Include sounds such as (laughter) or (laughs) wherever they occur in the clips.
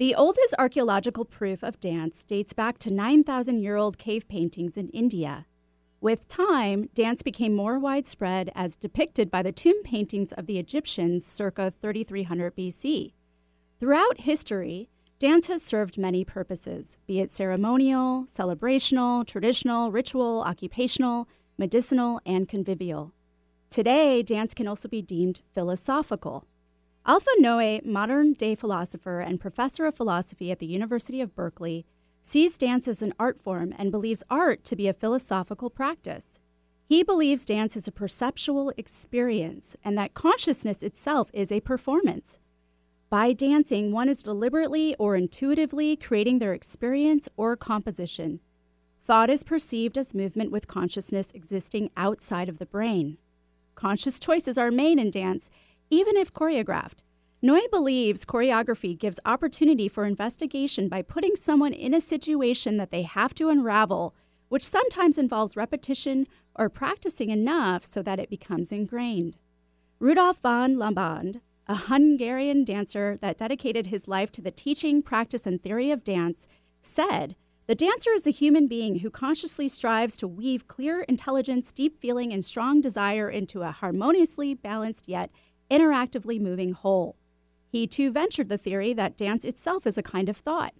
The oldest archaeological proof of dance dates back to 9,000 year old cave paintings in India. With time, dance became more widespread as depicted by the tomb paintings of the Egyptians circa 3300 BC. Throughout history, dance has served many purposes, be it ceremonial, celebrational, traditional, ritual, occupational, medicinal, and convivial. Today, dance can also be deemed philosophical. Alva Noe, modern day philosopher and professor of philosophy at the University of Berkeley, sees dance as an art form and believes art to be a philosophical practice. He believes dance is a perceptual experience and that consciousness itself is a performance. By dancing, one is deliberately or intuitively creating their experience or composition. Thought is perceived as movement with consciousness existing outside of the brain. Conscious choices are made in dance even if choreographed. Noe believes choreography gives opportunity for investigation by putting someone in a situation that they have to unravel, which sometimes involves repetition or practicing enough so that it becomes ingrained. Rudolf von Laban, a Hungarian dancer that dedicated his life to the teaching, practice, and theory of dance, said, The dancer is a human being who consciously strives to weave clear intelligence, deep feeling, and strong desire into a harmoniously balanced yet interactively moving whole. He too ventured the theory that dance itself is a kind of thought,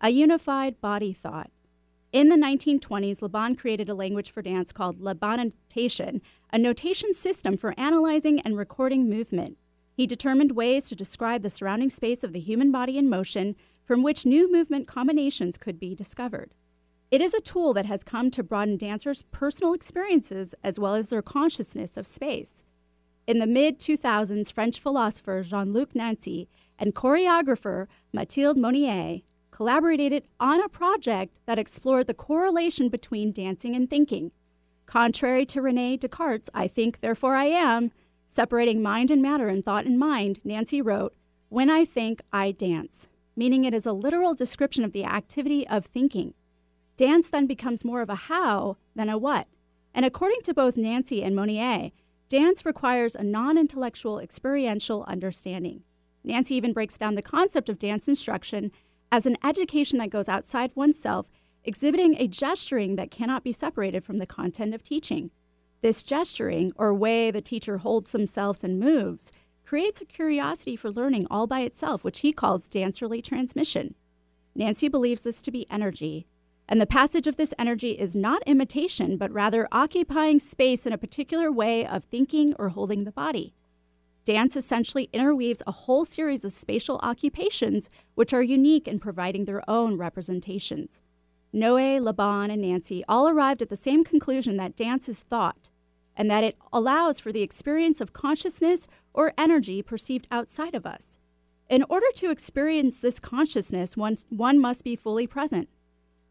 a unified body thought. In the 1920s, Laban created a language for dance called Labanotation, a notation system for analyzing and recording movement. He determined ways to describe the surrounding space of the human body in motion from which new movement combinations could be discovered. It is a tool that has come to broaden dancers' personal experiences as well as their consciousness of space. In the mid 2000s, French philosopher Jean Luc Nancy and choreographer Mathilde Monnier collaborated on a project that explored the correlation between dancing and thinking. Contrary to Rene Descartes' I think, therefore I am, separating mind and matter and thought and mind, Nancy wrote, When I think, I dance, meaning it is a literal description of the activity of thinking. Dance then becomes more of a how than a what. And according to both Nancy and Monnier, Dance requires a non intellectual experiential understanding. Nancy even breaks down the concept of dance instruction as an education that goes outside oneself, exhibiting a gesturing that cannot be separated from the content of teaching. This gesturing, or way the teacher holds themselves and moves, creates a curiosity for learning all by itself, which he calls dancerly transmission. Nancy believes this to be energy, and the passage of this energy is not imitation, but rather occupying space in a particular way of thinking or holding the body. Dance essentially interweaves a whole series of spatial occupations which are unique in providing their own representations. Noe, Laban, and Nancy all arrived at the same conclusion that dance is thought, and that it allows for the experience of consciousness or energy perceived outside of us. In order to experience this consciousness, one, one must be fully present.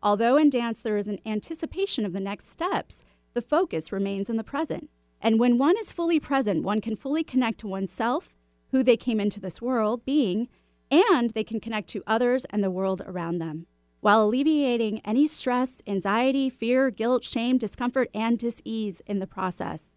Although in dance there is an anticipation of the next steps, the focus remains in the present. And when one is fully present, one can fully connect to oneself, who they came into this world being, and they can connect to others and the world around them, while alleviating any stress, anxiety, fear, guilt, shame, discomfort, and dis-ease in the process.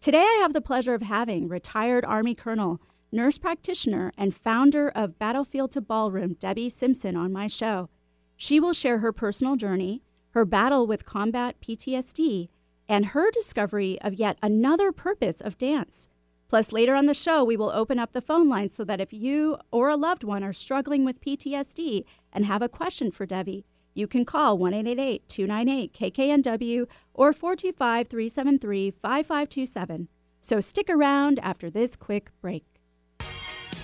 Today, I have the pleasure of having retired Army Colonel, nurse practitioner, and founder of Battlefield to Ballroom, Debbie Simpson, on my show. She will share her personal journey, her battle with combat PTSD, and her discovery of yet another purpose of dance. Plus, later on the show, we will open up the phone line so that if you or a loved one are struggling with PTSD and have a question for Debbie, you can call 1 298 KKNW or 425 373 5527. So stick around after this quick break.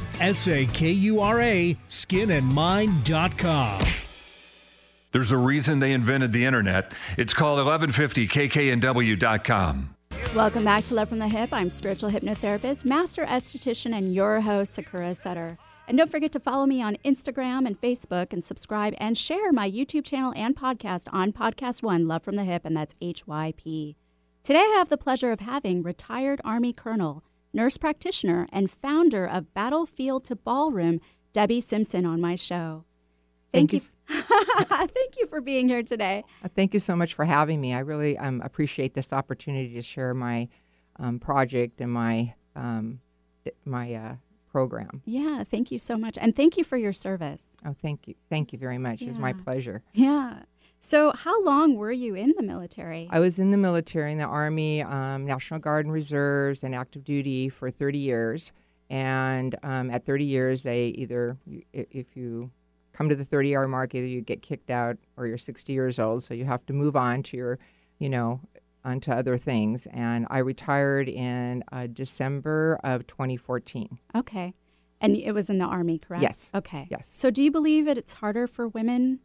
sakuraskinandmind.com. S A K U R A, skinandmind.com. There's a reason they invented the internet. It's called 1150kknw.com. Welcome back to Love from the Hyp. I'm spiritual hypnotherapist, master esthetician, and your host, Sakura Sutter. And don't forget to follow me on Instagram and Facebook and subscribe and share my YouTube channel and podcast on Podcast One, Love from the Hyp, and that's HYP. Today I have the pleasure of having retired Army Colonel, nurse practitioner, and founder of Battlefield to Ballroom, Debbie Simpson, on my show. Thank, you. (laughs) Thank you for being here today. Uh, thank you so much for having me. I really um, appreciate this opportunity to share my um, project and my um, my uh, program. Yeah, thank you so much, and thank you for your service. Oh, thank you, thank you very much. It was my pleasure. Yeah. So, how long were you in the military? I was in the military, in the Army, um, National Guard and Reserves, and active duty for 30 years. And um, at 30 years, they either, if you come to the 30 hour mark, either you get kicked out or you're 60 years old. So you have to move on to your, you know, onto other things. And I retired in uh, December of 2014. Okay. And it was in the Army, correct? Yes. Okay. Yes. So, do you believe that it's harder for women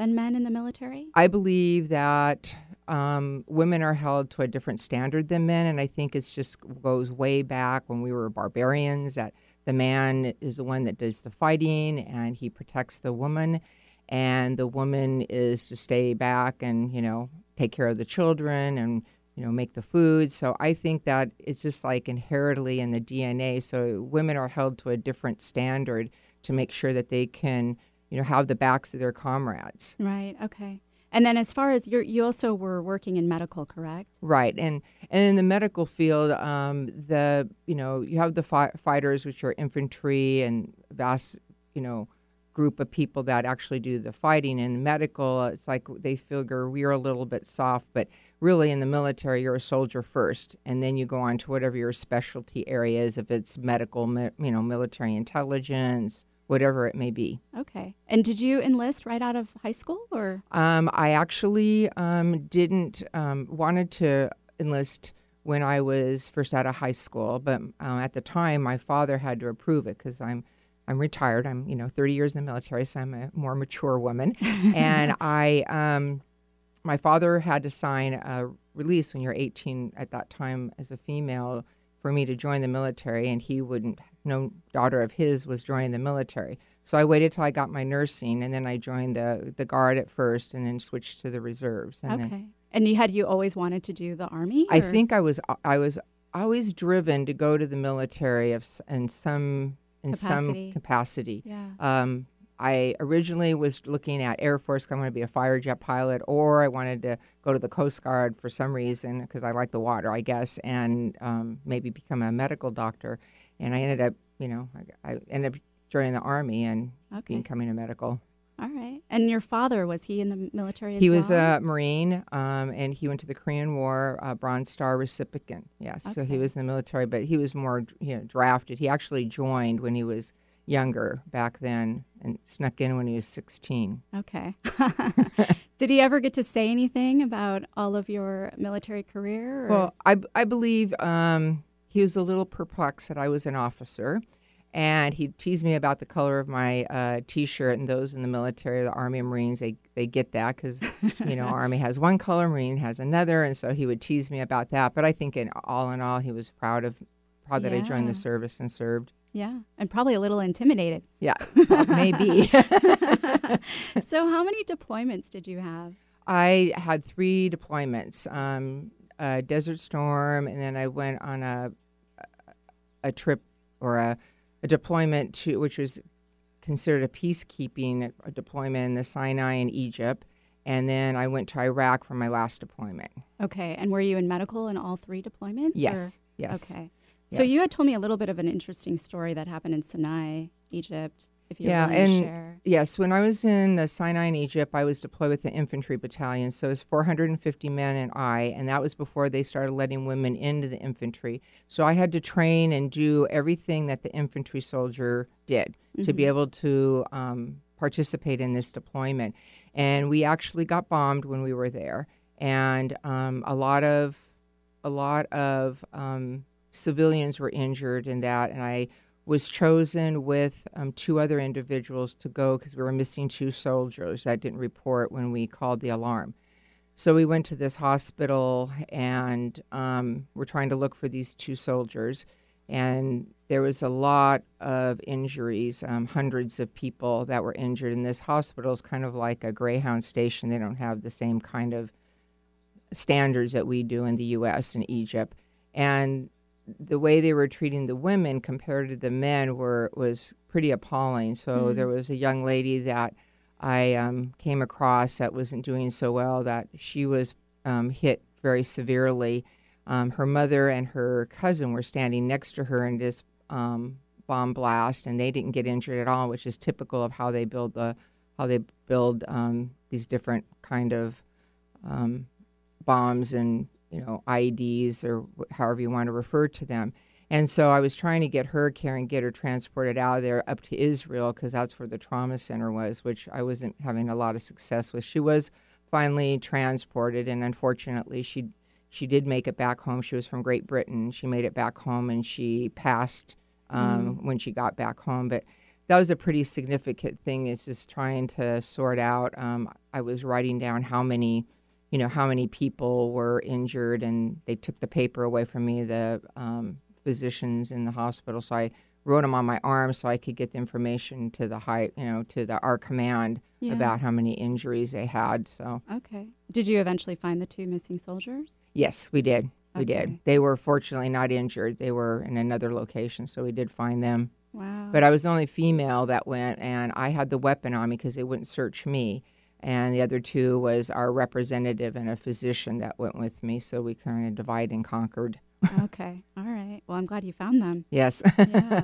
than men in the military? I believe that um, women are held to a different standard than men, and I think it just goes way back when we were barbarians. That the man is the one that does the fighting, and he protects the woman, and the woman is to stay back and you know take care of the children and you know make the food. So I think that it's just like inherently in the DNA. So women are held to a different standard to make sure that they can you know have the backs of their comrades. Right. Okay. And then, as far as you, you also were working in medical, correct? Right, and and in the medical field, um, the you know you have the fi- fighters, which are infantry, and vast you know group of people that actually do the fighting. In medical, it's like they figure we're a little bit soft, but really in the military, you're a soldier first, and then you go on to whatever your specialty area is, if it's medical, mi- you know, military intelligence, whatever it may be. Okay. And did you enlist right out of high school, or? Um, I actually um, didn't um, wanted to enlist when I was first out of high school, but uh, at the time my father had to approve it because I'm I'm retired. I'm you know 30 years in the military, so I'm a more mature woman, (laughs) and I um, my father had to sign a release when you're 18 at that time as a female for me to join the military, and he wouldn't. No daughter of his was joining the military, so I waited till I got my nursing, and then I joined the the guard at first, and then switched to the reserves. And okay. then and you had you always wanted to do the army? I think I was I was always driven to go to the military of, in some in Capacity. some capacity. Yeah. Um, I originally was looking at Air Force. I wanted to be a fighter jet pilot, or I wanted to go to the Coast Guard for some reason because I like the water, I guess, and um, maybe become a medical doctor. And I ended up, you know, I, I ended up joining the Army and Okay. becoming a medical. All right. And your father was he in the military as well? He was a Marine, um, and he went to the Korean War, uh, Bronze Star recipient. Yes, so he was in the military, but he was more, you know, drafted. He actually joined when he was younger back then, and snuck in when he was 16. Okay. (laughs) Did he ever get to say anything about all of your military career? Or? Well, I, I believe um, he was a little perplexed that I was an officer, and he teased me about the color of my uh, T-shirt. And those in the military, the Army and Marines, they they get that because you know (laughs) Army has one color, Marine has another, and so he would tease me about that. But I think in all in all, he was proud of proud that I joined the service and served. yeah, and probably a little intimidated. Yeah, (laughs) maybe. (laughs) so, how many deployments did you have? I had three deployments, um, a Desert Storm, and then I went on a a trip or a, a deployment to which was considered a peacekeeping deployment in the Sinai in Egypt, and then I went to Iraq for my last deployment. Okay, and were you in medical in all three deployments? or- Yes, yes. Okay. So you had told me a little bit of an interesting story that happened in Sinai, Egypt. If you're Yeah, and share. yes, when I was in the Sinai in Egypt, I was deployed with the infantry battalion. So it was 450 men and I, and that was before they started letting women into the infantry. So I had to train and do everything that the infantry soldier did to be able to um, participate in this deployment. And we actually got bombed when we were there, and um, a lot of a lot of um, civilians were injured in that, and I was chosen with um, two other individuals to go because we were missing two soldiers that didn't report when we called the alarm. So we went to this hospital and um, we're trying to look for these two soldiers. And there was a lot of injuries, um, hundreds of people that were injured. And this hospital is kind of like a Greyhound station. They don't have the same kind of standards that we do in the U.S. and Egypt. And the way they were treating the women compared to the men were was pretty appalling. So there was a young lady that I um, came across that wasn't doing so well. That she was um, hit very severely. Um, her mother and her cousin were standing next to her in this um, bomb blast, and they didn't get injured at all, which is typical of how they build the how they build um, these different kind of um, bombs and you know IEDs or however you want to refer to them. And so I was trying to get her care and get her transported out of there up to Israel because that's where the trauma center was, which I wasn't having a lot of success with. She was finally transported, and unfortunately, she she did make it back home. She was from Great Britain. She made it back home, and she passed um, when she got back home. But that was a pretty significant thing. Is just trying to sort out. Um, I was writing down how many you know how many people were injured and they took the paper away from me the um, physicians in the hospital so i wrote them on my arm so i could get the information to the high you know to the our command Yeah. about how many injuries they had so Okay. Did you eventually find the two missing soldiers? yes we did we Okay. did they were fortunately not injured they were in another location so we did find them Wow. But I was the only female that went, and I had the weapon on me because they wouldn't search me. And the other two was our representative and a physician that went with me. So we kind of divide and conquered. (laughs) okay. All right. Well, I'm glad you found them. Yes. (laughs) Yeah.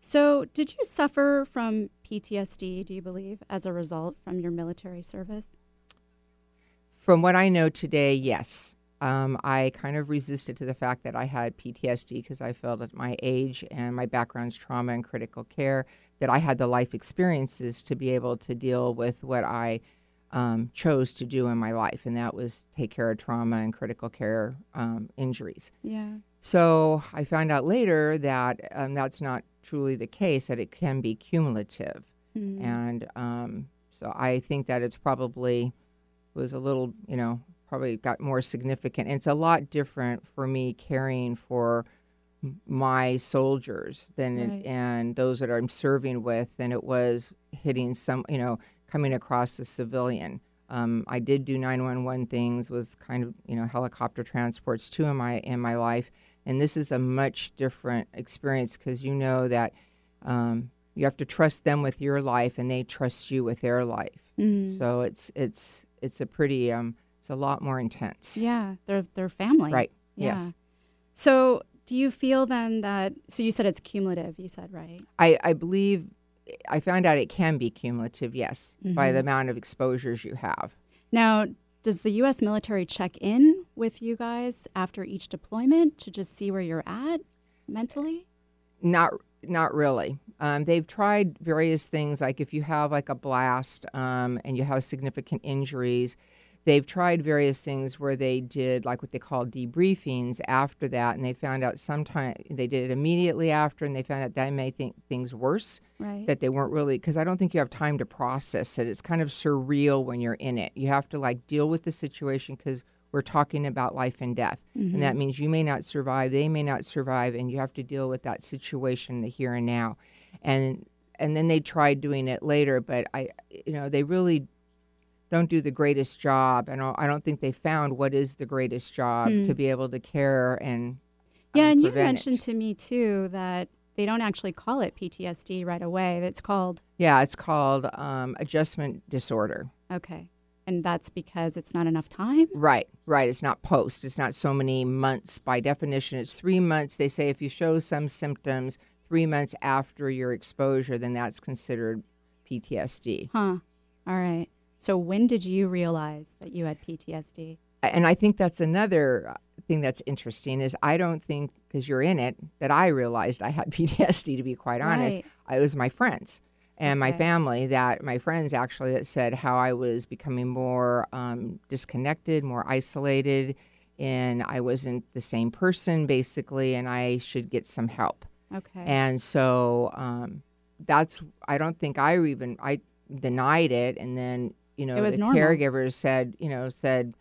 so, did you suffer from PTSD, do you believe, as a result from your military service? From what I know today, yes. Um, I kind of resisted to the fact that I had PTSD because I felt at my age and my background's trauma and critical care that I had the life experiences to be able to deal with what I um, chose to do in my life, and that was take care of trauma and critical care um, injuries. Yeah. So I found out later that um, that's not truly the case, that it can be cumulative. Mm. And um, so I think that it's probably was a little, you know, probably got more significant. And it's a lot different for me caring for my soldiers than it, and those that I'm serving with than it was hitting some, you know, coming across a civilian. Um, I did do 911 things, was kind of, you know, helicopter transports too in my in my life, and this is a much different experience because you know that um, you have to trust them with your life, and they trust you with their life. Mm. So it's it's it's a pretty um, it's a lot more intense. Yeah. They're, they're family. Right. Yeah. Yes. So, do you feel then that, so you said it's cumulative, you said, right? I, I believe I found out it can be cumulative, yes, by Mm-hmm. the amount of exposures you have. Now, does the U.S. military check in with you guys after each deployment to just see where you're at mentally? Not not really. Um, they've tried various things, like if you have like a blast um, and you have significant injuries, they've tried various things where they did like what they call debriefings after that, and they found out sometime they did it immediately after, and they found out that may think things worse. Right. that they weren't really because I don't think you have time to process it. It's kind of surreal when you're in it. You have to like deal with the situation because we're talking about life and death, and that mm-hmm. means you may not survive, they may not survive, and you have to deal with that situation, the here and now, and and then they tried doing it later, but I, you know, they really don't do the greatest job, and I don't think they found what is the greatest job to be able to care and yeah, um, and you mentioned it. to me too that they don't actually call it PTSD right away. It's called, yeah, it's called um, adjustment disorder. okay. And that's because it's not enough time? Right, right. It's not post. It's not so many months. By definition, it's three months. They say if you show some symptoms three months after your exposure, then that's considered PTSD. Huh. All right. So when did you realize that you had PTSD? And I think that's another uh, thing that's interesting is I don't think because you're in it that I realized I had (laughs) PTSD. To be quite honest, Right. it was my friends and my Okay. family that my friends actually that said how I was becoming more um, disconnected, more isolated, and I wasn't the same person basically, and I should get some help. Okay. And so um, that's I don't think I even I denied it, and then you know the normal. caregivers said you know said,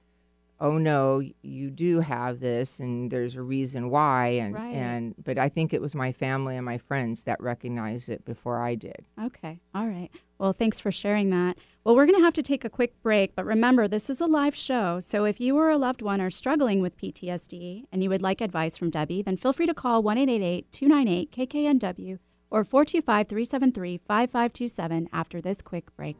"Oh no, you do have this, and there's a reason why." And Right. and but I think it was my family and my friends that recognized it before I did. Okay. All right. Well, thanks for sharing that. Well, we're going to have to take a quick break, but remember, this is a live show. So if you or a loved one are struggling with PTSD and you would like advice from Debbie, then feel free to call 1 298 KKNW or 425 373 5527 after this quick break.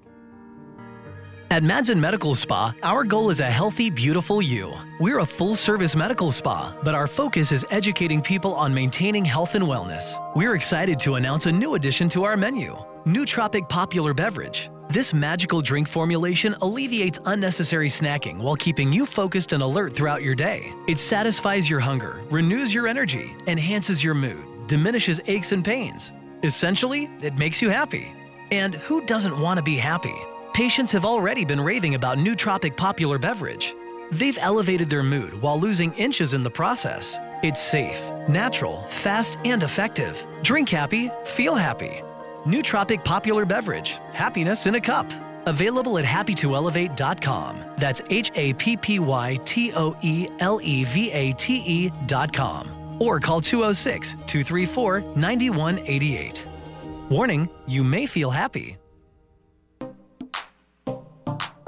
At Madsen Medical Spa, our goal is a healthy, beautiful you. We're a full service medical spa, but our focus is educating people on maintaining health and wellness. We're excited to announce a new addition to our menu Nootropic Popular Beverage. This magical drink formulation alleviates unnecessary snacking while keeping you focused and alert throughout your day. It satisfies your hunger, renews your energy, enhances your mood, diminishes aches and pains. Essentially, it makes you happy. And who doesn't want to be happy? Patients have already been raving about Nootropic Popular Beverage. They've elevated their mood while losing inches in the process. It's safe, natural, fast, and effective. Drink happy, feel happy. Nootropic Popular Beverage. Happiness in a cup. Available at happytoelevate.com. That's H A P P Y T O E L E V A T E.com. Or call 206 234 9188. Warning, you may feel happy.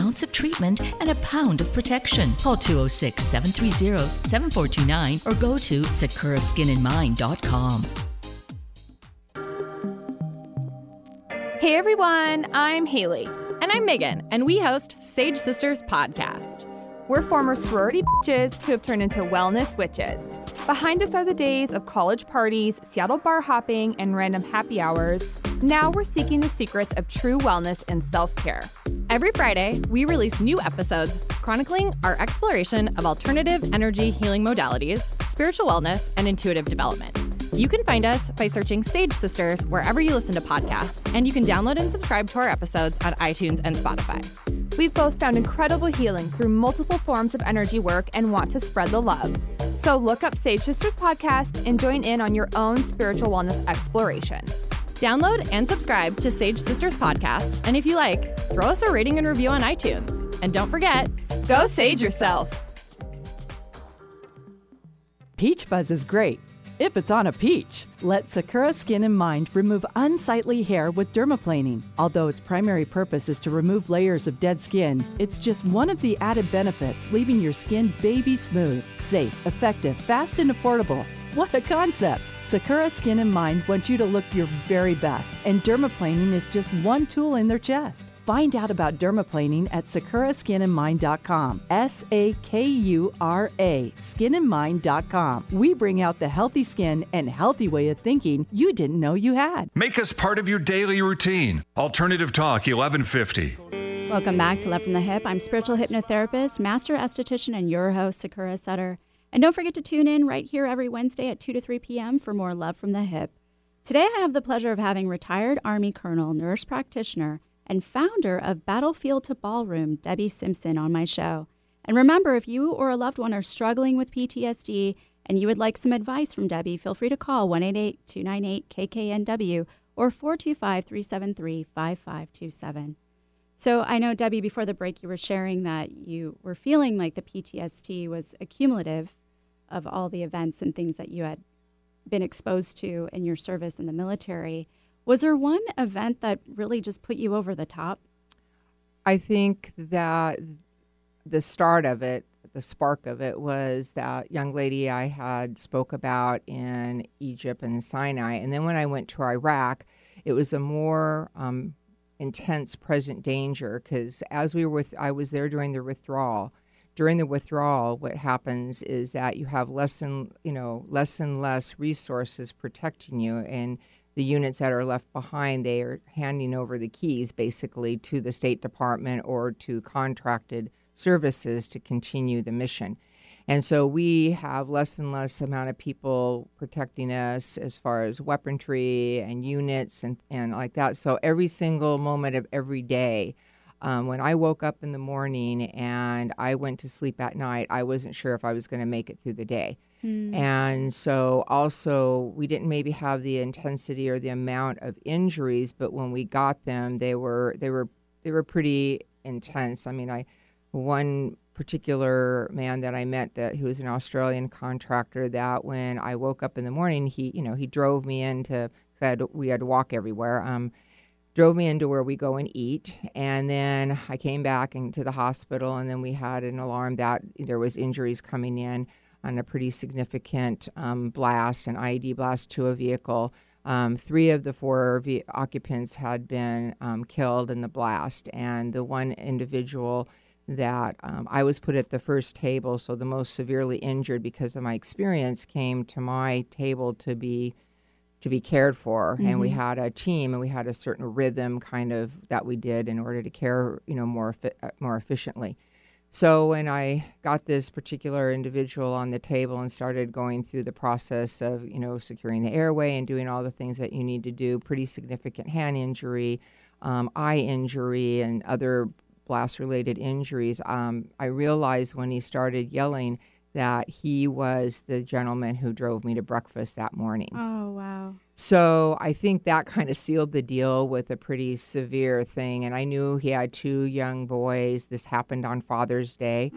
ounce of treatment and a pound of protection. Call 206 730 7429 or go to sakuraskinandmind.com. Hey everyone, I'm Haley. And I'm Megan, and we host Sage Sisters Podcast. We're former sorority bitches who have turned into wellness witches. Behind us are the days of college parties, Seattle bar hopping, and random happy hours. Now we're seeking the secrets of true wellness and self care. Every Friday, we release new episodes chronicling our exploration of alternative energy healing modalities, spiritual wellness, and intuitive development. You can find us by searching Sage Sisters wherever you listen to podcasts, and you can download and subscribe to our episodes on iTunes and Spotify. We've both found incredible healing through multiple forms of energy work and want to spread the love. So look up Sage Sisters Podcast and join in on your own spiritual wellness exploration. Download and subscribe to Sage Sisters Podcast, and if you like, throw us a rating and review on iTunes. And don't forget, Go sage yourself! Peach fuzz is great if it's on a peach. Let Sakura Skin and Mind remove unsightly hair with dermaplaning. Although its primary purpose is to remove layers of dead skin, it's just one of the added benefits, leaving your skin baby smooth, safe, effective, fast, and affordable. What a concept! Sakura Skin and Mind wants you to look your very best, and dermaplaning is just one tool in their chest. Find out about dermaplaning at sakuraskinandmind.com. S A K U R A, skinandmind.com. We bring out the healthy skin and healthy way of thinking you didn't know you had. Make us part of your daily routine. Alternative Talk 1150. Welcome back to Love from the Hyp. I'm spiritual hypnotherapist, master esthetician, and your host, Sakura Sutter. And don't forget to tune in right here every Wednesday at 2 to 3 p.m. for more Love from the Hyp. Today, I have the pleasure of having retired Army Colonel, nurse practitioner, and founder of Battlefield to Ballroom, Debbie Simpson, on my show. And remember, if you or a loved one are struggling with PTSD and you would like some advice from Debbie, feel free to call 188 298 KKNW or 425 373 5527. So I know, Debbie, before the break, you were sharing that you were feeling like the PTSD was accumulative of all the events and things that you had been exposed to in your service in the military. Was there one event that really just put you over the top? I think that the start of it, the spark of it, was that young lady I had spoke about in Egypt and Sinai, and then when I went to Iraq, it was a more um, intense present danger because as we were with, I was there during the withdrawal. During the withdrawal, what happens is that you have less and you know less and less resources protecting you, and the units that are left behind, they are handing over the keys basically to the State Department or to contracted services to continue the mission. And so we have less and less amount of people protecting us as far as weaponry and units and, and like that. So every single moment of every day, um, when I woke up in the morning and I went to sleep at night, I wasn't sure if I was going to make it through the day. Mm. And so also we didn't maybe have the intensity or the amount of injuries, but when we got them, they were they were they were pretty intense. I mean, I one particular man that I met that he was an Australian contractor that when I woke up in the morning, he you know he drove me into said we had to walk everywhere. Um, drove me into where we go and eat, and then I came back into the hospital, and then we had an alarm that there was injuries coming in on a pretty significant um, blast, an IED blast to a vehicle. Um, three of the four v- occupants had been um, killed in the blast, and the one individual that um, I was put at the first table, so the most severely injured because of my experience came to my table to be to be cared for, mm-hmm. and we mm-hmm. had a team and we had a certain rhythm kind of that we did in order to care, you know, more uh, more efficiently. So when I got this particular individual on the table and started going through the process of, you know, securing the airway and doing all the things that you need to do, pretty significant hand injury, um, eye injury, and other blast-related injuries, um, I realized when he started yelling that he was the gentleman who drove me to breakfast that morning. Oh, wow. So I think that kind of sealed the deal with a pretty severe thing. And I knew he had two young boys. This happened on Father's Day.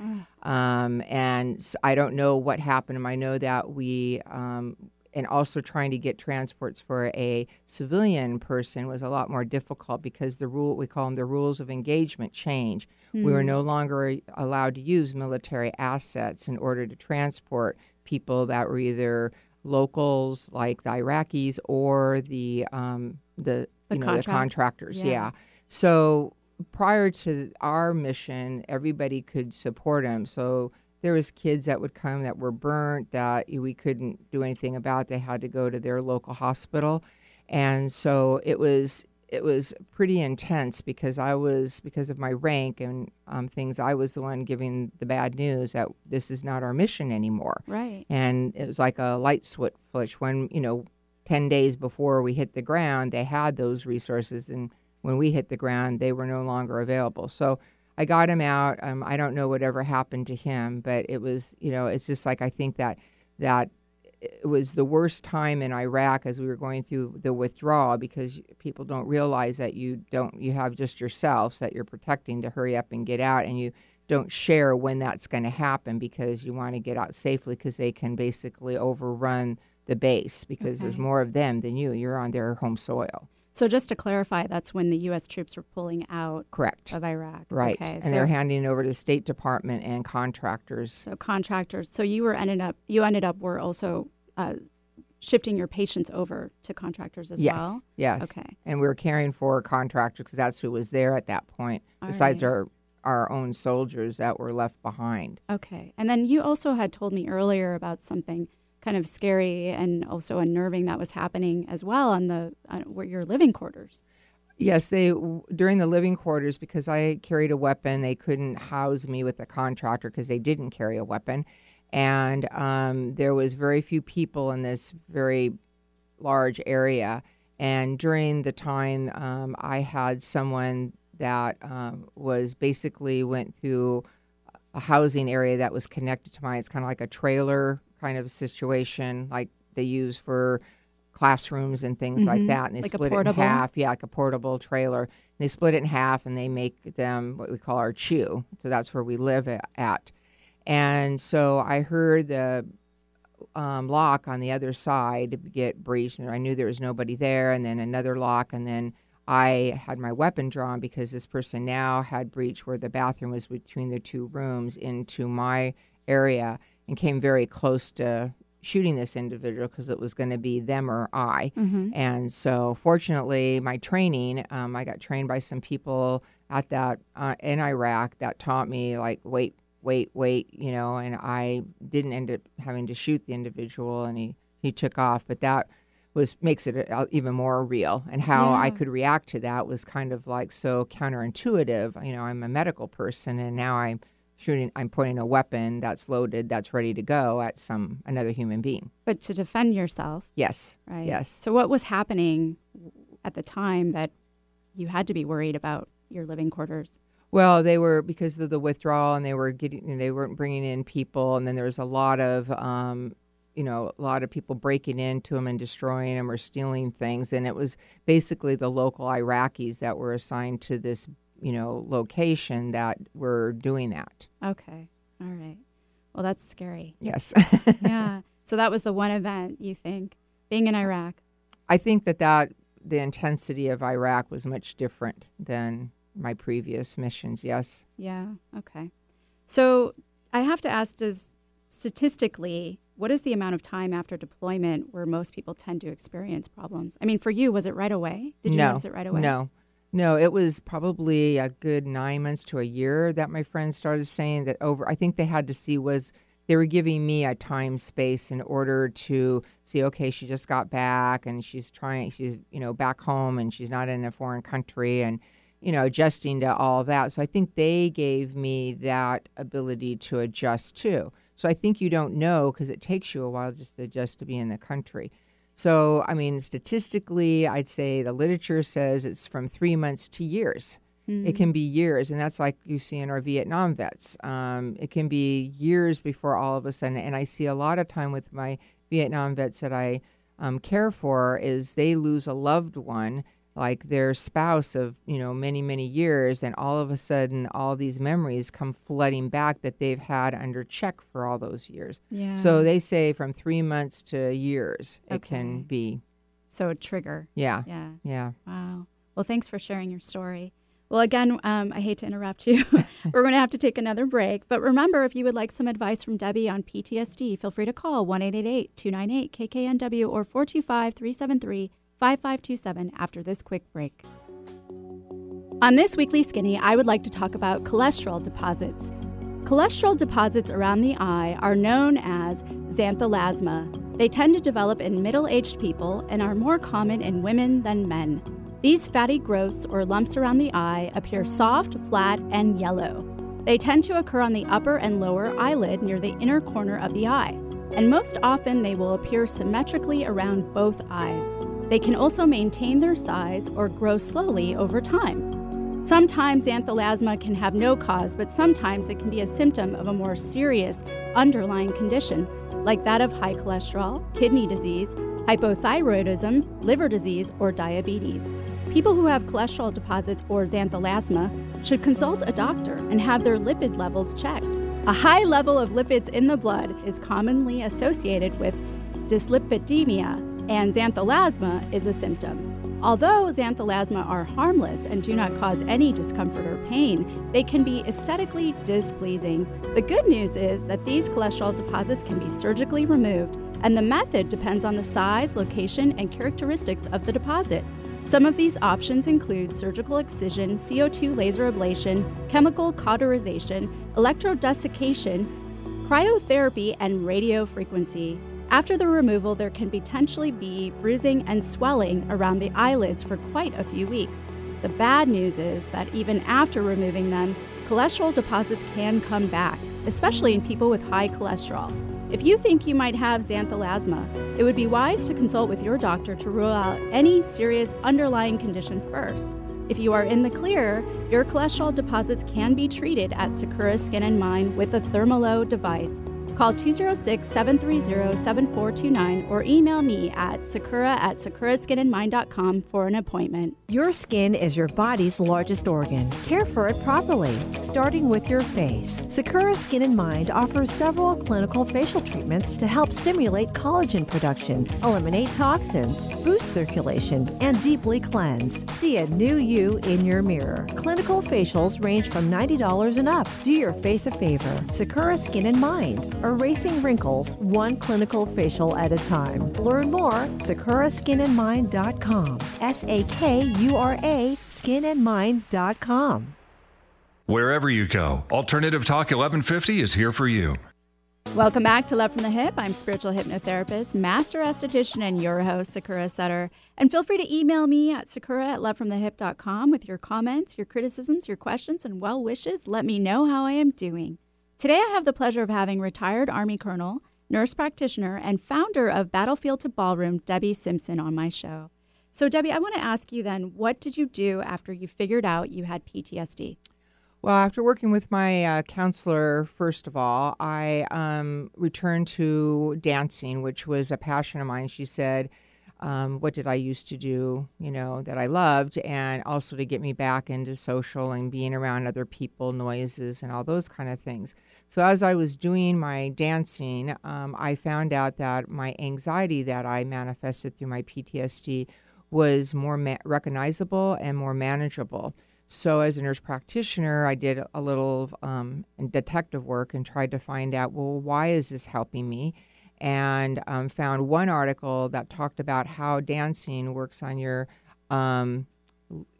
Um, and I don't know what happened. I know that we um, and also trying to get transports for a civilian person was a lot more difficult because the rule we call them the rules of engagement change. Mm. We were hmm. no longer allowed to use military assets in order to transport people that were either locals like the Iraqis or the um, the, the you know contract. the contractors. Yeah. yeah. So prior to our mission, everybody could support them. So there was kids that would come that were burnt that we couldn't do anything about. They had to go to their local hospital, and so it was it was pretty intense because I was because of my rank and um, things. I was the one giving the bad news that this is not our mission anymore. Right. And it was like a light switch when you know, ten days before we hit the ground, they had those resources, and when we hit the ground, they were no longer available. So I got him out. Um, I don't know whatever happened to him, but it was, you know, it's just like I think that that it was the worst time in Iraq as we were going through the withdrawal because people don't realize that you don't you have just yourselves that you're protecting to hurry up and get out, and you don't share when that's going to happen because you want to get out safely because they can basically overrun the base because okay. there's more of them than you. You're on their home soil. So just to clarify, that's when the U.S. troops were pulling out correct of Iraq, right? Okay, and so, they're handing it over to the State Department and contractors. So contractors. So you were ended up you ended up were also uh, shifting your patients over to contractors as yes, well. Yes. Okay. And we were caring for contractors because that's who was there at that point. All besides right. our our own soldiers that were left behind. Okay. And then you also had told me earlier about something kind of scary and also unnerving that was happening as well on the uh, your living quarters. Yes, they during the living quarters because I carried a weapon. They couldn't house me with the contractor because they didn't carry a weapon, and um, there was very few people in this very large area. And during the time, um, I had someone that um, was basically went through a housing area that was connected to mine. It's kind of like a trailer kind of situation like they use for classrooms and things like Mhm. that, and they Like split it in half. Yeah, like a portable trailer. they split it in half, and they make them what we call our CHU. So that's where we live at. And so I heard the um, lock on the other side get breached, and I knew there was nobody there. And then another lock, and then I had my weapon drawn because this person now had breached where the bathroom was between the two rooms into my area and came very close to shooting this individual because it was going to be them or I. Mhm. And so, fortunately, my training, um, I got trained by some people at that uh, in Iraq that taught me like, wait, wait, wait, you know, and I didn't end up having to shoot the individual, and he he took off. But that was makes it uh, even more real, and how I could react to that was kind of like so counterintuitive. You know, I'm a medical person, and now I'm shooting, I'm pointing a weapon that's loaded, that's ready to go at some another human being. But to defend yourself, Yes, right? yes. So, what was happening at the time that you had to be worried about your living quarters? Well, they were because of the withdrawal, and they were getting, they weren't bringing in people, and then there was a lot of, um, you know, a lot of people breaking into them and destroying them or stealing things, and it was basically the local Iraqis that were assigned to this, you know, location that we're doing that. Okay. All right. Well, that's scary. Yes, (laughs) yeah. So that was the one event you think being in Iraq. I think that that the intensity of Iraq was much different than my previous missions. Yes. Yeah. Okay. So I have to ask: Does statistically, what is the amount of time after deployment where most people tend to experience problems? I mean, for you, was it right away? Did you no, notice it right away? No, no. It was probably a good nine months to a year that my friends started saying that over. I think they had to see was they were giving me a time space in order to see. Okay, she just got back and she's trying. She's you know back home and she's not in a foreign country and you know adjusting to all that. So I think they gave me that ability to adjust too. So I think you don't know because it takes you a while just to adjust to be in the country. So, I mean, statistically, I'd say the literature says it's from three months to years. It can be years, and that's like you see in our Vietnam vets. Um, it can be years before all of a sudden. And I see a lot of time with my Vietnam vets that I um, care for is they lose a loved one, like their spouse of you know many many years, and all of a sudden all these memories come flooding back that they've had under check for all those years. Yeah. So they say from three months to years it can be. So a trigger. Yeah. Yeah. Yeah. Wow. Well, thanks for sharing your story. Well, again, um, I hate to interrupt you. (laughs) We're going to have to take another break. But remember, if you would like some advice from Debbie on PTSD, feel free to call 1 298 KKNW or 425 373 5527 after this quick break. On this weekly skinny, I would like to talk about cholesterol deposits. Cholesterol deposits around the eye are known as xanthelasma. They tend to develop in middle aged people and are more common in women than men. These fatty growths or lumps around the eye appear soft, flat, and yellow. They tend to occur on the upper and lower eyelid near the inner corner of the eye, and most often they will appear symmetrically around both eyes. They can also maintain their size or grow slowly over time. Sometimes xanthelasma can have no cause, but sometimes it can be a symptom of a more serious underlying condition, like that of high cholesterol, kidney disease, hypothyroidism, liver disease, or diabetes. People who have cholesterol deposits or xanthelasma should consult a doctor and have their lipid levels checked. A high level of lipids in the blood is commonly associated with dyslipidemia, and xanthelasma is a symptom. Although xanthelasma are harmless and do not cause any discomfort or pain, they can be aesthetically displeasing. The good news is that these cholesterol deposits can be surgically removed, and the method depends on the size, location, and characteristics of the deposit. Some of these options include surgical excision, CO2 laser ablation, chemical cauterization, electrodesiccation, cryotherapy, and radio frequency. After the removal, there can potentially be bruising and swelling around the eyelids for quite a few weeks. The bad news is that even after removing them, cholesterol deposits can come back, especially in people with high cholesterol. If you think you might have xanthelasma, it would be wise to consult with your doctor to rule out any serious underlying condition first. If you are in the clear, your cholesterol deposits can be treated at Sakura Skin and Mind with a Thermalo device. Call 206 730 7429 or email me at sakura at sakuraskinandmind.com for an appointment. Your skin is your body's largest organ. Care for it properly, starting with your face. Sakura Skin and Mind offers several clinical facial treatments to help stimulate collagen production, eliminate toxins, boost circulation, and deeply cleanse. See a new you in your mirror. Clinical facials range from $90 and up. Do your face a favor. Sakura Skin and Mind, erasing wrinkles one clinical facial at a time. Learn more, sakuraskinandmind.com. S A K U R A skinandmind.com. Wherever you go, Alternative Talk 1150 is here for you. Welcome back to Love from the Hyp. I'm spiritual hypnotherapist, master esthetician, and your host, Sakura Sutter. And feel free to email me at sakura at lovefromthehyp.com with your comments, your criticisms, your questions, and well wishes. Let me know how I am doing. Today, I have the pleasure of having retired Army Colonel, nurse practitioner, and founder of Battlefield to Ballroom, Debbie Simpson, on my show. So, Debbie, I want to ask you then, what did you do after you figured out you had PTSD? Well, after working with my uh, counselor, first of all, I um, returned to dancing, which was a passion of mine. She said, um, What did I used to do, you know, that I loved? And also to get me back into social and being around other people, noises, and all those kind of things. So, as I was doing my dancing, um, I found out that my anxiety that I manifested through my PTSD was more ma- recognizable and more manageable. So, as a nurse practitioner, I did a little um, detective work and tried to find out, well, why is this helping me? And um, found one article that talked about how dancing works on your um,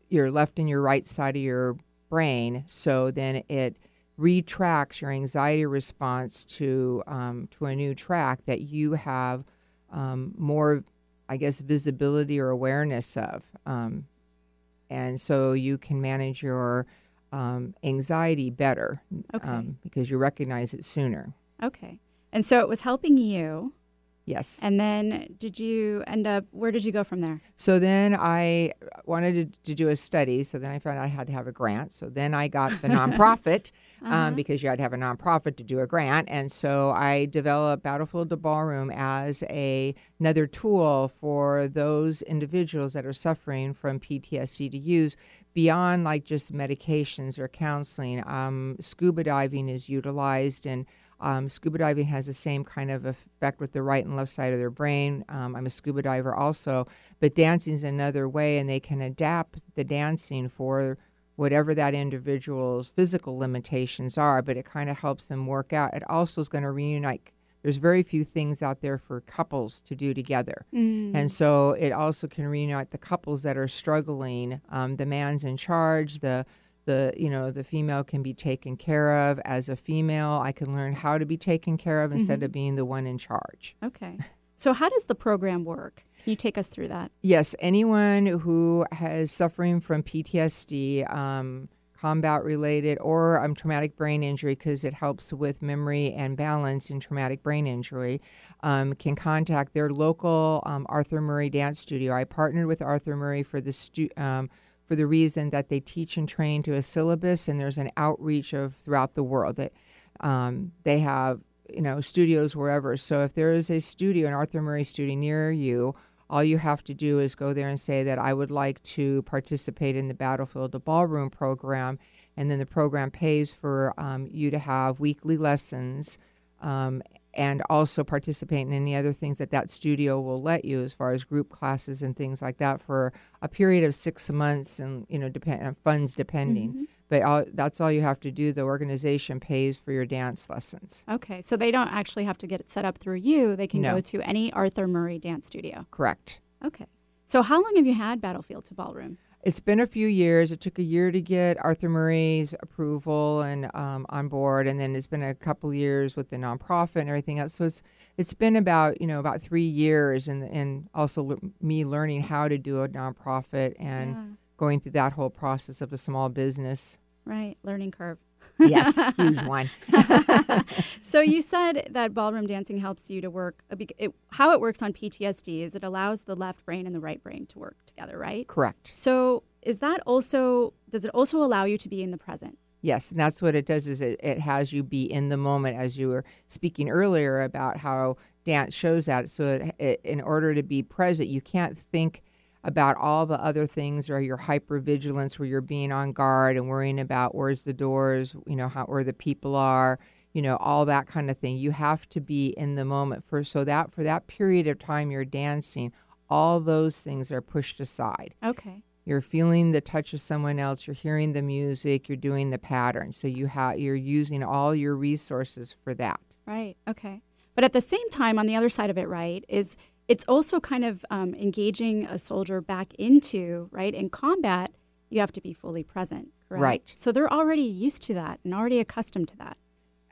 your left and your right side of your brain. So then it retracts your anxiety response to um, to a new track that you have um, more, I guess, visibility or awareness of. Um, and so you can manage your um, anxiety better Okay. um, because you recognize it sooner. Okay. And so it was helping you. Yes. And then did you end up, where did you go from there? So then I wanted to, to do a study. So then I found out I had to have a grant. So then I got the (laughs) nonprofit Uh-huh. um, because you had to have a nonprofit to do a grant. And so I developed Battlefield to Ballroom as a another tool for those individuals that are suffering from PTSD to use beyond like just medications or counseling. Um, scuba diving is utilized and um, scuba diving has the same kind of effect with the right and left side of their brain. Um, I'm a scuba diver also, but dancing is another way, and they can adapt the dancing for whatever that individual's physical limitations are, but it kind of helps them work out. It also is going to reunite. There's very few things out there for couples to do together. Mm. And so it also can reunite the couples that are struggling. Um, the man's in charge, the the you know the female can be taken care of as a female i can learn how to be taken care of instead of being the one in charge Okay. So how does the program work? Can you take us through that? yes anyone who has suffering from ptsd um, combat related or um, traumatic brain injury because it helps with memory and balance in traumatic brain injury um, can contact their local um, arthur murray dance studio i partnered with arthur murray for the stu- um, for the reason that they teach and train to a syllabus and there's an outreach of throughout the world that um, they have you know studios wherever. So if there is a studio an arthur murray studio near you all you have to do is go there and say that i would like to participate in the battlefield to ballroom program and then the program pays for um, you to have weekly lessons um, and also participate in any other things that that studio will let you as far as group classes and things like that for a period of six months and you know depend uh, funds depending but all, that's all you have to do the organization pays for your dance lessons Okay. So they don't actually have to get it set up through you. They can No. go to any Arthur Murray dance studio. correct Okay. So how long have you had Battlefield to Ballroom? It's been a few years. It took a year to get Arthur Murray's approval and um, on board, and then it's been a couple years with the nonprofit and everything else. So it's it's been about you know about three years, and and also l- me learning how to do a nonprofit and Yeah. going through that whole process of a small business. Right. Learning curve. Yes, (laughs) huge one. (laughs) so you said that ballroom dancing helps you to work. Uh, it, how it works on PTSD is it allows the left brain and the right brain to work together, right? Correct. So is that also does it also allow you to be in the present? Yes, and that's what it does. Is it, it has you be in the moment, as you were speaking earlier about how dance shows that. So, it, it, in order to be present, you can't think about all the other things or your hypervigilance where you're being on guard and worrying about where's the doors, you know, how where the people are, you know, all that kind of thing. You have to be in the moment for so that for that period of time you're dancing, all those things are pushed aside. Okay. You're feeling the touch of someone else, you're hearing the music, you're doing the pattern. So you have you're using all your resources for that. Right. Okay. But at the same time, on the other side of it, right, is it's also kind of um, engaging a soldier back into right in combat. You have to be fully present, correct? Right. So they're already used to that and already accustomed to that,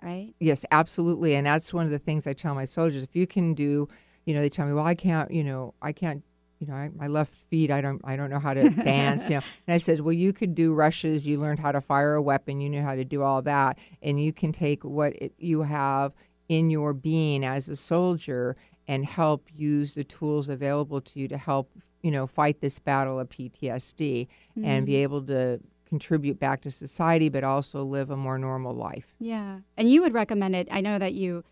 right? Yes, absolutely. And that's one of the things I tell my soldiers. If you can do, you know, they tell me, well, I can't, you know, I can't you know, I, my left feet, I don't, I don't know how to (laughs) dance, you know. And I said, well, you could do rushes. You learned how to fire a weapon. You knew how to do all that, and you can take what it, you have in your being as a soldier and help use the tools available to you to help, you know, fight this battle of PTSD mm-hmm. and be mm-hmm. able to contribute back to society, but also live a more normal life. Yeah, and you would recommend it. I know that you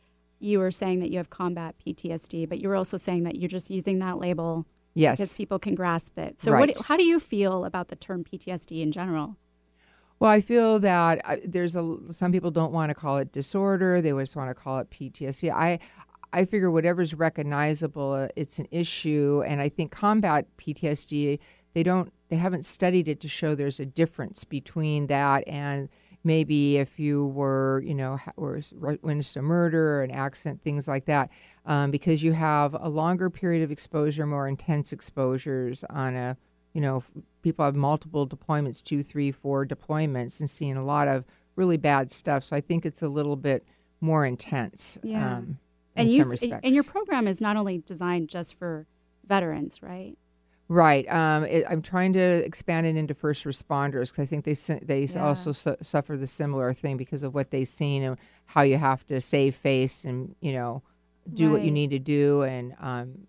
you were saying that you have combat PTSD, but you were also saying that you're just using that label Yes. Because people can grasp it. So, right. what, how do you feel about the term PTSD in general? Well, I feel that uh, there's a some people don't want to call it disorder; they just want to call it PTSD. I I figure whatever's recognizable, uh, it's an issue, and I think combat PTSD they don't they haven't studied it to show there's a difference between that and maybe if you were, you know, were witnessed a murder, or an accident, things like that, um, because you have a longer period of exposure, more intense exposures on a, you know, people have multiple deployments, two, three, four deployments, and seeing a lot of really bad stuff. So I think it's a little bit more intense. Yeah. Um, and you, and your program is not only designed just for veterans, right? Right. Um, it, I'm trying to expand it into first responders because I think they they yeah. also su- suffer the similar thing because of what they've seen and how you have to save face and you know do right. what you need to do and um,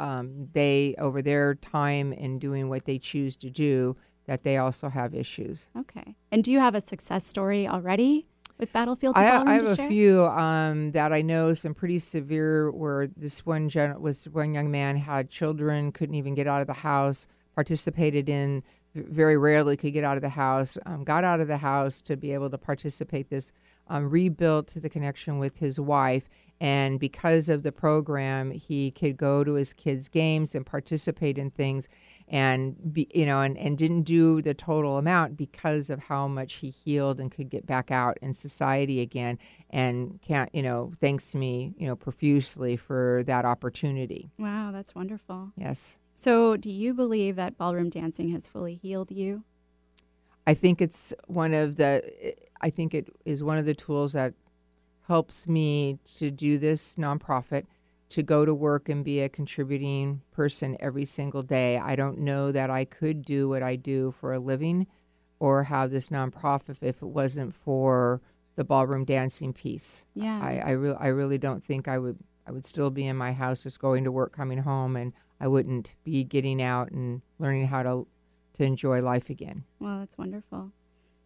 um, they over their time in doing what they choose to do that they also have issues. Okay. And do you have a success story already? With Battlefield I, I, have a few um, that I know some pretty severe where this one gen- was one young man had children, couldn't even get out of the house, participated in very rarely could get out of the house, um, got out of the house to be able to participate this, um, rebuilt the connection with his wife. And because of the program, he could go to his kids' games and participate in things and be, you know and, and didn't do the total amount because of how much he healed and could get back out in society again and can't you know thanks me you know profusely for that opportunity. Wow that's wonderful. Yes. So do you believe that ballroom dancing has fully healed you? I think it's one of the i think it is one of the tools that helps me to do this nonprofit to go to work and be a contributing person every single day. I don't know that I could do what I do for a living or have this nonprofit if it wasn't for the ballroom dancing piece. Yeah. I, I, re- I really don't think I would I would still be in my house just going to work, coming home, and I wouldn't be getting out and learning how to to enjoy life again. Well, that's wonderful.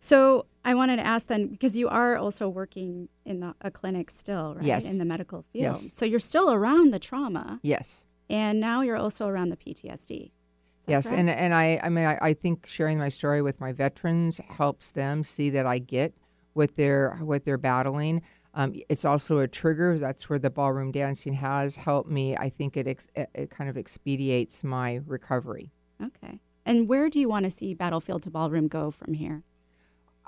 So I wanted to ask then, because you are also working in the, a clinic still, right? Yes. In the medical field. Yes. So you're still around the trauma. Yes. And now you're also around the PTSD. Yes, and and I I mean I, I think sharing my story with my veterans helps them see that I get what they're what they're battling. Um, it's also a trigger. That's where the ballroom dancing has helped me. I think it ex- it kind of expedites my recovery. Okay. And where do you want to see Battlefield to Ballroom go from here?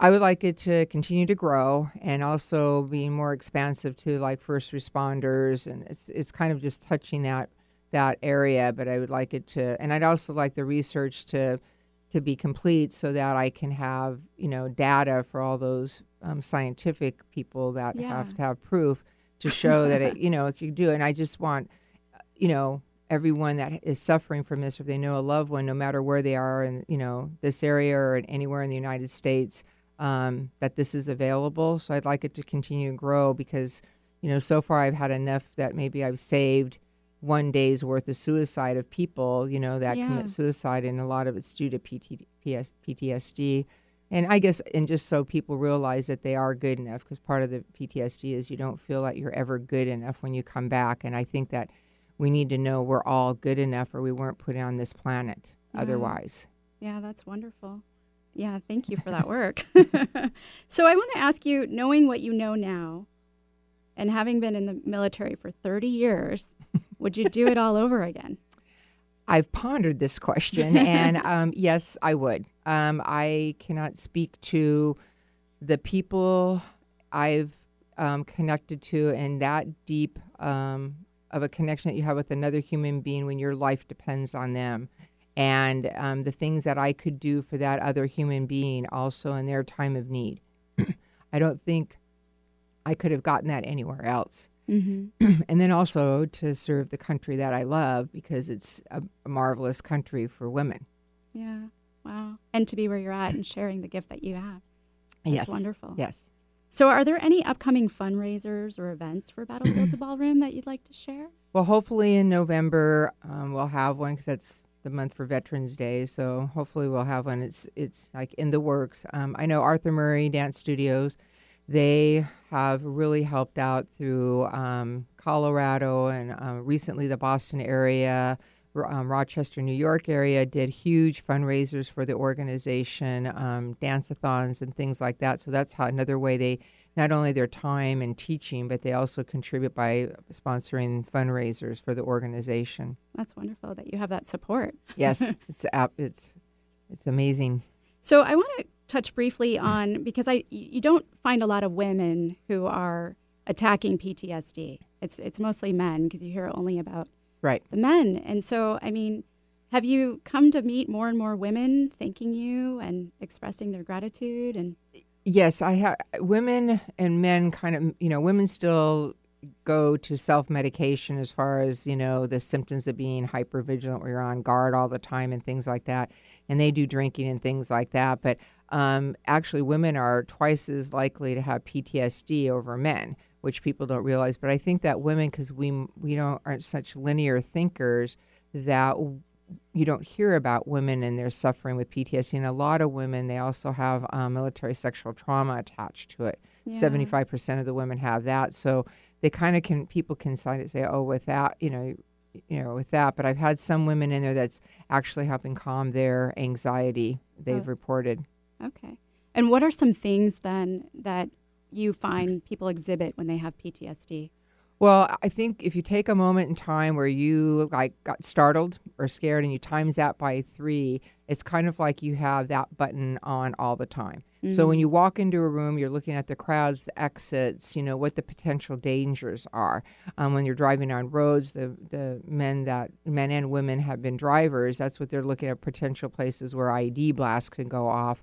I would like it to continue to grow and also be more expansive to like first responders and it's it's kind of just touching that that area but I would like it to and I'd also like the research to to be complete so that I can have you know data for all those um, scientific people that yeah. have to have proof to show that it (laughs) you know it can do it. and I just want you know everyone that is suffering from this if they know a loved one no matter where they are in you know this area or anywhere in the United States um, that this is available. So I'd like it to continue to grow because, you know, so far I've had enough that maybe I've saved one day's worth of suicide of people, you know, that yeah. commit suicide, and a lot of it's due to PT, PS, PTSD. And I guess, and just so people realize that they are good enough, because part of the PTSD is you don't feel that you're ever good enough when you come back. And I think that we need to know we're all good enough or we weren't put on this planet Yeah. otherwise. Yeah, that's wonderful. Yeah, thank you for that work. (laughs) so I want to ask you, knowing what you know now, and having been in the military for 30 years, (laughs) would you do it all over again? I've pondered this question, (laughs) and um, yes, I would. Um, I cannot speak to the people I've um, connected to and that deep um, of a connection that you have with another human being when your life depends on them. And um, the things that I could do for that other human being also in their time of need. (clears throat) I don't think I could have gotten that anywhere else Mm-hmm. (clears throat) and then also to serve the country that I love because it's a, a marvelous country for women. Yeah. Wow. And to be where you're at and sharing the gift that you have. That's yes. wonderful. Yes. So, are there any upcoming fundraisers or events for Battlefield (clears throat) to Ballroom that you'd like to share? Well, hopefully in November um, we'll have one because that's the month for Veterans Day. So hopefully we'll have one. It's it's like in the works. Um, I know Arthur Murray Dance Studios. They have really helped out through um, Colorado and uh, recently the Boston area, um, Rochester, New York area did huge fundraisers for the organization, um, dance-a-thons and things like that. So that's how another way they not only their time and teaching, but they also contribute by sponsoring fundraisers for the organization. That's wonderful that you have that support. (laughs) Yes, it's it's it's amazing. So I want to touch briefly on because I you don't find a lot of women who are attacking PTSD. It's it's mostly men because you hear only about Right. the men. And so I mean, have you come to meet more and more women thanking you and expressing their gratitude and Yes, I have women and men kind of, you know, women still go to self medication as far as, you know, the symptoms of being hyper vigilant where you're on guard all the time and things like that. And they do drinking and things like that. But um, actually, women are twice as likely to have PTSD over men, which people don't realize. But I think that women, because we, we don't, aren't such linear thinkers, that you don't hear about women and their suffering with PTSD. And a lot of women, they also have um, military sexual trauma attached to it. Yeah. Seventy-five percent of the women have that. So they kind of can people can cite it, say, oh, with that, you know, you know, with that. But I've had some women in there that's actually helping calm their anxiety. They've Oh. reported. Okay. And what are some things then that you find people exhibit when they have PTSD? Well, I think if you take a moment in time where you like got startled or scared and you times that by three, it's kind of like you have that button on all the time. So when you walk into a room, you're looking at the crowds, the exits, you know, what the potential dangers are. Um, when you're driving on roads, the, the men that men and women have been drivers, that's what they're looking at potential places where IED blasts can go off.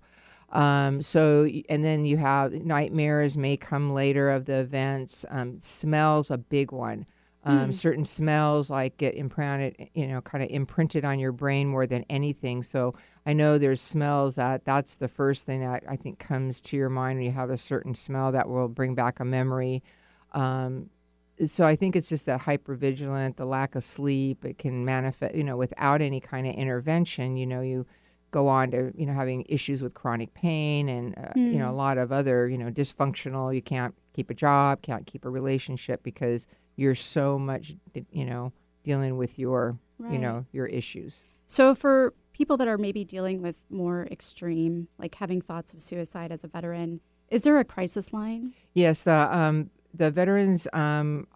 Um, so, and then you have nightmares may come later of the events. Um, smells a big one. Um, Certain smells like get imprinted, you know, kind of imprinted on your brain more than anything. So I know there's smells that that's the first thing that I think comes to your mind when you have a certain smell that will bring back a memory. Um, so I think it's just that hypervigilant, the lack of sleep. It can manifest, you know, without any kind of intervention. You know, you go on to you know having issues with chronic pain and uh, you know a lot of other you know dysfunctional. You can't keep a job, can't keep a relationship because you're so much you know dealing with your you know your issues. So, for people that are maybe dealing with more extreme, like having thoughts of suicide as a veteran, is there a crisis line? Yes, the um, the veterans um,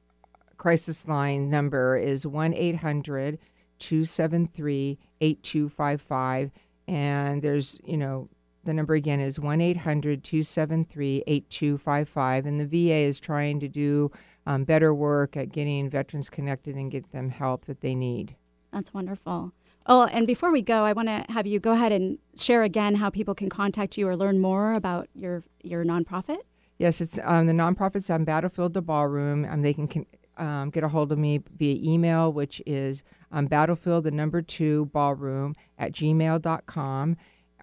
crisis line number is 1 800 273 8255. And there's, you know, the number again is 1 800 273 8255. And the VA is trying to do um, better work at getting veterans connected and get them help that they need. That's wonderful. Oh, and before we go, I want to have you go ahead and share again how people can contact you or learn more about your your nonprofit. Yes, it's um, the nonprofits on Battlefield to Ballroom. Um, they can, can um, get a hold of me via email, which is um, battlefield, the number two, ballroom at gmail.com.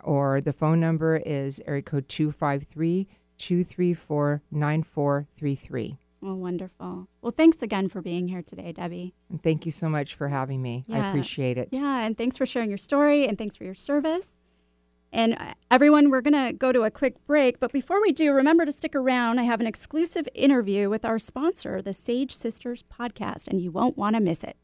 Or the phone number is area code 253 234 9433. Oh, wonderful. Well, thanks again for being here today, Debbie. And thank you so much for having me. I appreciate it. Yeah, and thanks for sharing your story and thanks for your service. And uh, everyone, we're going to go to a quick break. But before we do, remember to stick around. I have an exclusive interview with our sponsor, the Sage Sisters podcast, and you won't want to miss it.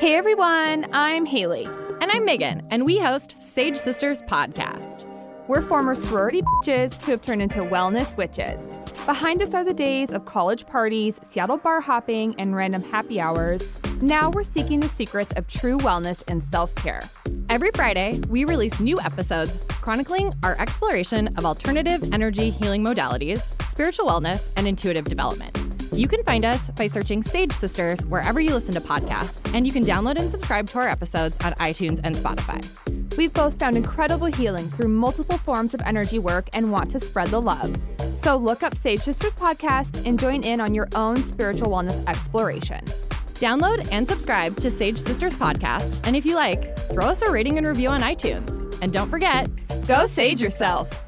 Hey everyone, I'm Haley. And I'm Megan, and we host Sage Sisters Podcast. We're former sorority bitches who have turned into wellness witches. Behind us are the days of college parties, Seattle bar hopping, and random happy hours. Now we're seeking the secrets of true wellness and self care. Every Friday, we release new episodes chronicling our exploration of alternative energy healing modalities, spiritual wellness, and intuitive development. You can find us by searching Sage Sisters wherever you listen to podcasts, and you can download and subscribe to our episodes on iTunes and Spotify. We've both found incredible healing through multiple forms of energy work and want to spread the love. So look up Sage Sisters Podcast and join in on your own spiritual wellness exploration. Download and subscribe to Sage Sisters Podcast, and if you like, throw us a rating and review on iTunes. And don't forget, go sage yourself.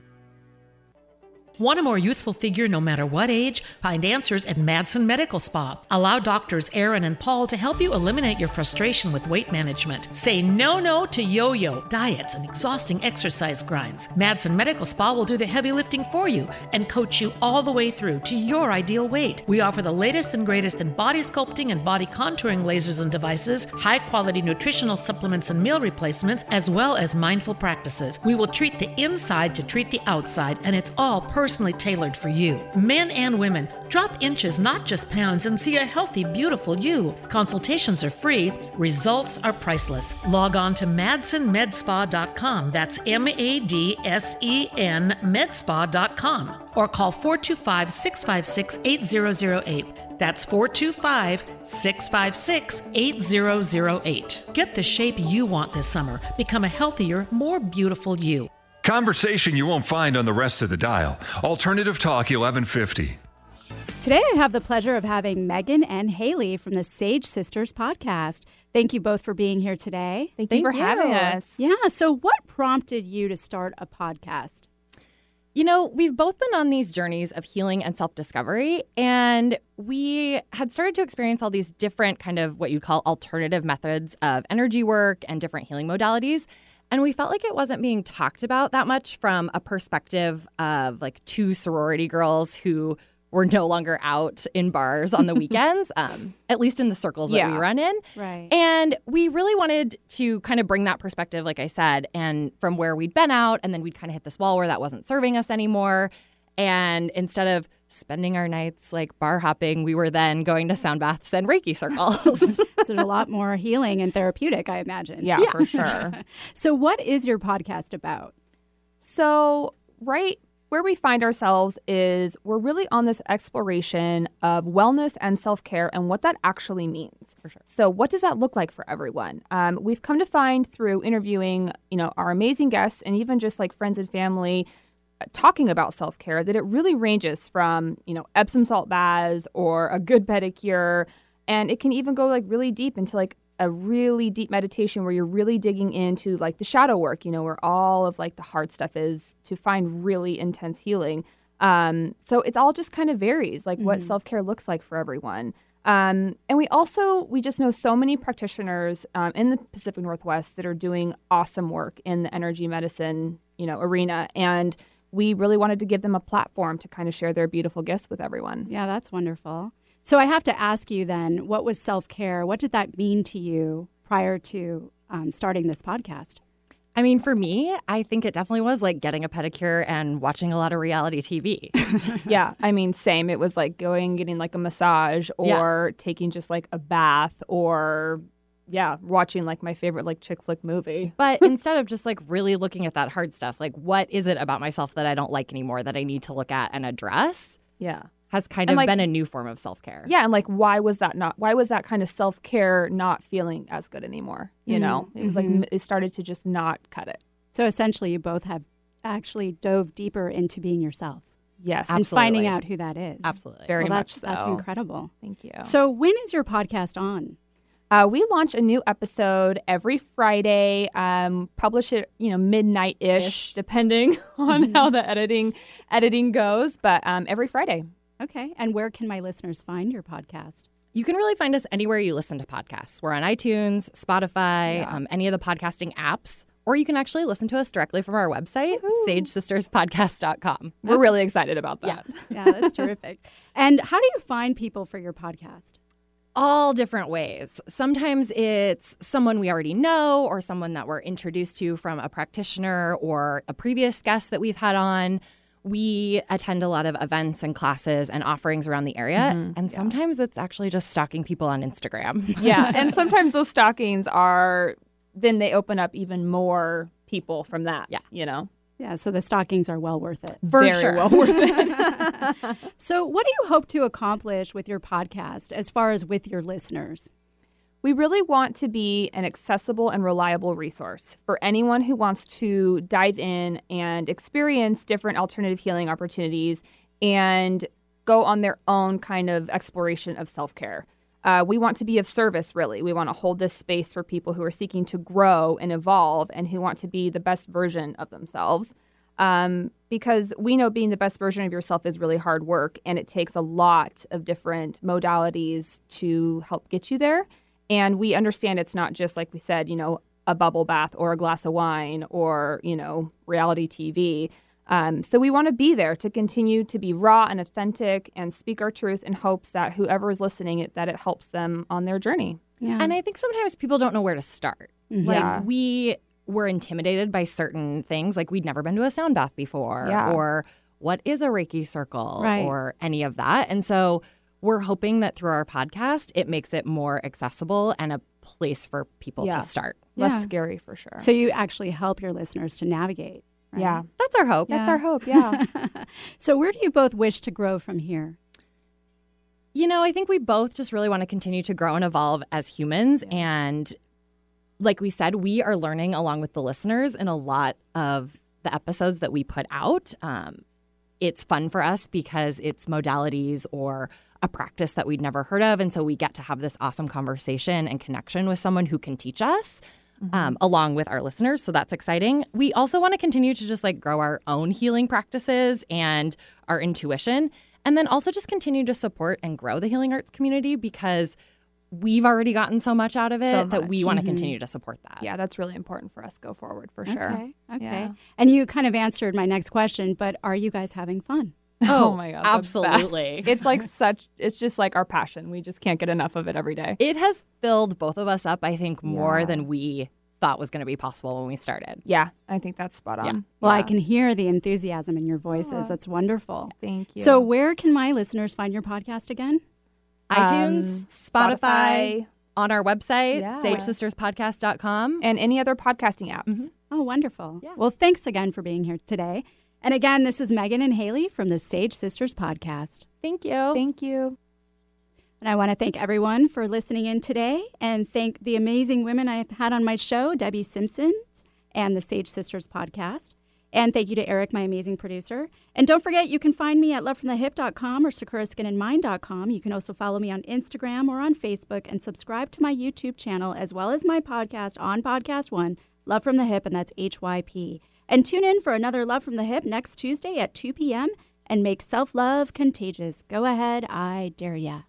Want a more youthful figure no matter what age? Find answers at Madsen Medical Spa. Allow doctors Aaron and Paul to help you eliminate your frustration with weight management. Say no no to yo yo, diets, and exhausting exercise grinds. Madsen Medical Spa will do the heavy lifting for you and coach you all the way through to your ideal weight. We offer the latest and greatest in body sculpting and body contouring lasers and devices, high quality nutritional supplements and meal replacements, as well as mindful practices. We will treat the inside to treat the outside, and it's all personally tailored for you. Men and women, drop inches, not just pounds, and see a healthy, beautiful you. Consultations are free, results are priceless. Log on to madsenmedspa.com. That's M A D S E N medspa.com. Or call 425 656 8008. That's 425 656 8008. Get the shape you want this summer. Become a healthier, more beautiful you. Conversation you won't find on the rest of the dial. Alternative Talk 1150. Today, I have the pleasure of having Megan and Haley from the Sage Sisters podcast. Thank you both for being here today. Thank, you for having us. Yeah. So, what prompted you to start a podcast? You know, we've both been on these journeys of healing and self discovery, and we had started to experience all these different kind of what you'd call alternative methods of energy work and different healing modalities. And we felt like it wasn't being talked about that much from a perspective of like two sorority girls who were no longer out in bars on the (laughs) weekends, um, at least in the circles that Yeah. we run in. Right. And we really wanted to kind of bring that perspective, like I said, and from where we'd been out, and then we'd kind of hit this wall where that wasn't serving us anymore. And instead of spending our nights like bar hopping, we were then going to sound baths and Reiki circles. (laughs) so, a lot more healing and therapeutic, I imagine. Yeah, for sure. (laughs) So, what is your podcast about? So, right where we find ourselves is we're really on this exploration of wellness and self care and what that actually means. For sure. So, what does that look like for everyone? Um, we've come to find through interviewing, you know, our amazing guests and even just like friends and family talking about self care that it really ranges from, you know, Epsom salt baths or a good pedicure. And it can even go like really deep into like a really deep meditation where you're really digging into like the shadow work, you know, where all of like the hard stuff is to find really intense healing. Um, so it's all just kind of varies, like what self care looks like for everyone. Um, and we also we just know so many practitioners um, in the Pacific Northwest that are doing awesome work in the energy medicine, you know, arena, and we really wanted to give them a platform to kind of share their beautiful gifts with everyone. Yeah, that's wonderful. So, I have to ask you then, what was self care? What did that mean to you prior to um, starting this podcast? I mean, for me, I think it definitely was like getting a pedicure and watching a lot of reality TV. (laughs) yeah, I mean, same. It was like going getting like a massage or taking just like a bath or yeah, watching like my favorite like chick flick movie. (laughs) But instead of just like really looking at that hard stuff, like what is it about myself that I don't like anymore that I need to look at and address? Yeah. has kind And, of like- been a new form of self care. Yeah, and like why was that not why was that kind of self-care not feeling as good anymore? You Mhm, know? It was like mhm. m- it started to just not cut it. So essentially, you both have actually dove deeper into being yourselves. Yes. And finding out who that is. Absolutely. Very well, much that's, That's incredible. Thank you. So when is your podcast on? Uh, we launch a new episode every Friday. Um, publish it, you know, midnight ish, depending (laughs) on how the editing editing goes. But um, every Friday. Okay. And where can my listeners find your podcast? You can really find us anywhere you listen to podcasts. We're on iTunes, Spotify, Yeah. um, any of the podcasting apps, or you can actually listen to us directly from our website, sagesisterspodcast.com. We're really excited about that. Yeah, that's terrific. And how do you find people for your podcast? All different ways. Sometimes it's someone we already know or someone that we're introduced to from a practitioner or a previous guest that we've had on. We attend a lot of events and classes and offerings around the area. Mhm, And yeah. sometimes it's actually just stalking people on Instagram. (laughs) yeah, and sometimes those stockings are then they open up even more people from that. Yeah, you know, Yeah, so the stockings are well worth it. For very sure. well worth it. (laughs) So, what do you hope to accomplish with your podcast as far as with your listeners? We really want to be an accessible and reliable resource for anyone who wants to dive in and experience different alternative healing opportunities and go on their own kind of exploration of self care. Uh, we want to be of service, really. We want to hold this space for people who are seeking to grow and evolve and who want to be the best version of themselves. Um, because we know being the best version of yourself is really hard work and it takes a lot of different modalities to help get you there. And we understand it's not just like we said, you know, a bubble bath or a glass of wine or, you know, reality TV. Um, so we want to be there to continue to be raw and authentic and speak our truth in hopes that whoever is listening, it that it helps them on their journey. Yeah. And I think sometimes people don't know where to start. Mhm. Like Yeah. we were intimidated by certain things, like we'd never been to a sound bath before, Yeah. or what is a Reiki circle, Right. or any of that. And so we're hoping that through our podcast, it makes it more accessible and a place for people Yeah. to start. Less Yeah. scary for sure. So, you actually help your listeners to navigate. Right? yeah, That's our hope. that's our hope. Yeah. (laughs) so, where do you both wish to grow from here? You know, I think we both just really want to continue to grow and evolve as humans. And like we said, we are learning along with the listeners in a lot of the episodes that we put out. Um, it's fun for us because it's modalities or a practice that we'd never heard of. And so we get to have this awesome conversation and connection with someone who can teach us. Um, along with our listeners. So that's exciting. We also want to continue to just like grow our own healing practices and our intuition. And then also just continue to support and grow the healing arts community because we've already gotten so much out of it So that we want to Mhm. continue to support that. yeah, that's really important for us go forward for sure. Okay. Okay. Yeah. And you kind of answered my next question, but are you guys having fun? (laughs) Oh, my god, absolutely. (laughs) It's like such. It's just like our passion. We just can't get enough of it every day. It has filled both of us up, I think, more Yeah. than we thought was going to be possible when we started. Yeah, I think that's spot on. Yeah. Well, I can hear the enthusiasm in your voices. Aw. That's wonderful. Thank you. So, where can my listeners find your podcast again? iTunes, Um, Spotify, on our website, Yeah. sagesisterspodcast.com. and any other podcasting apps. Oh, wonderful. Yeah. Well, thanks again for being here today. And again, this is Megan and Haley from the Sage Sisters podcast. Thank you. Thank you. And I want to thank everyone for listening in today and thank the amazing women I've had on my show, Debbie Simpsons and the Sage Sisters podcast. And thank you to Eric, my amazing producer. And don't forget, you can find me at lovefromthehyp.com or sakuraskinandmind.com. You can also follow me on Instagram or on Facebook and subscribe to my YouTube channel as well as my podcast on Podcast One, Love from the Hyp, and that's HYP. And tune in for another Love from the Hyp next Tuesday at 2 p.m. and make self love contagious. Go ahead, I dare ya.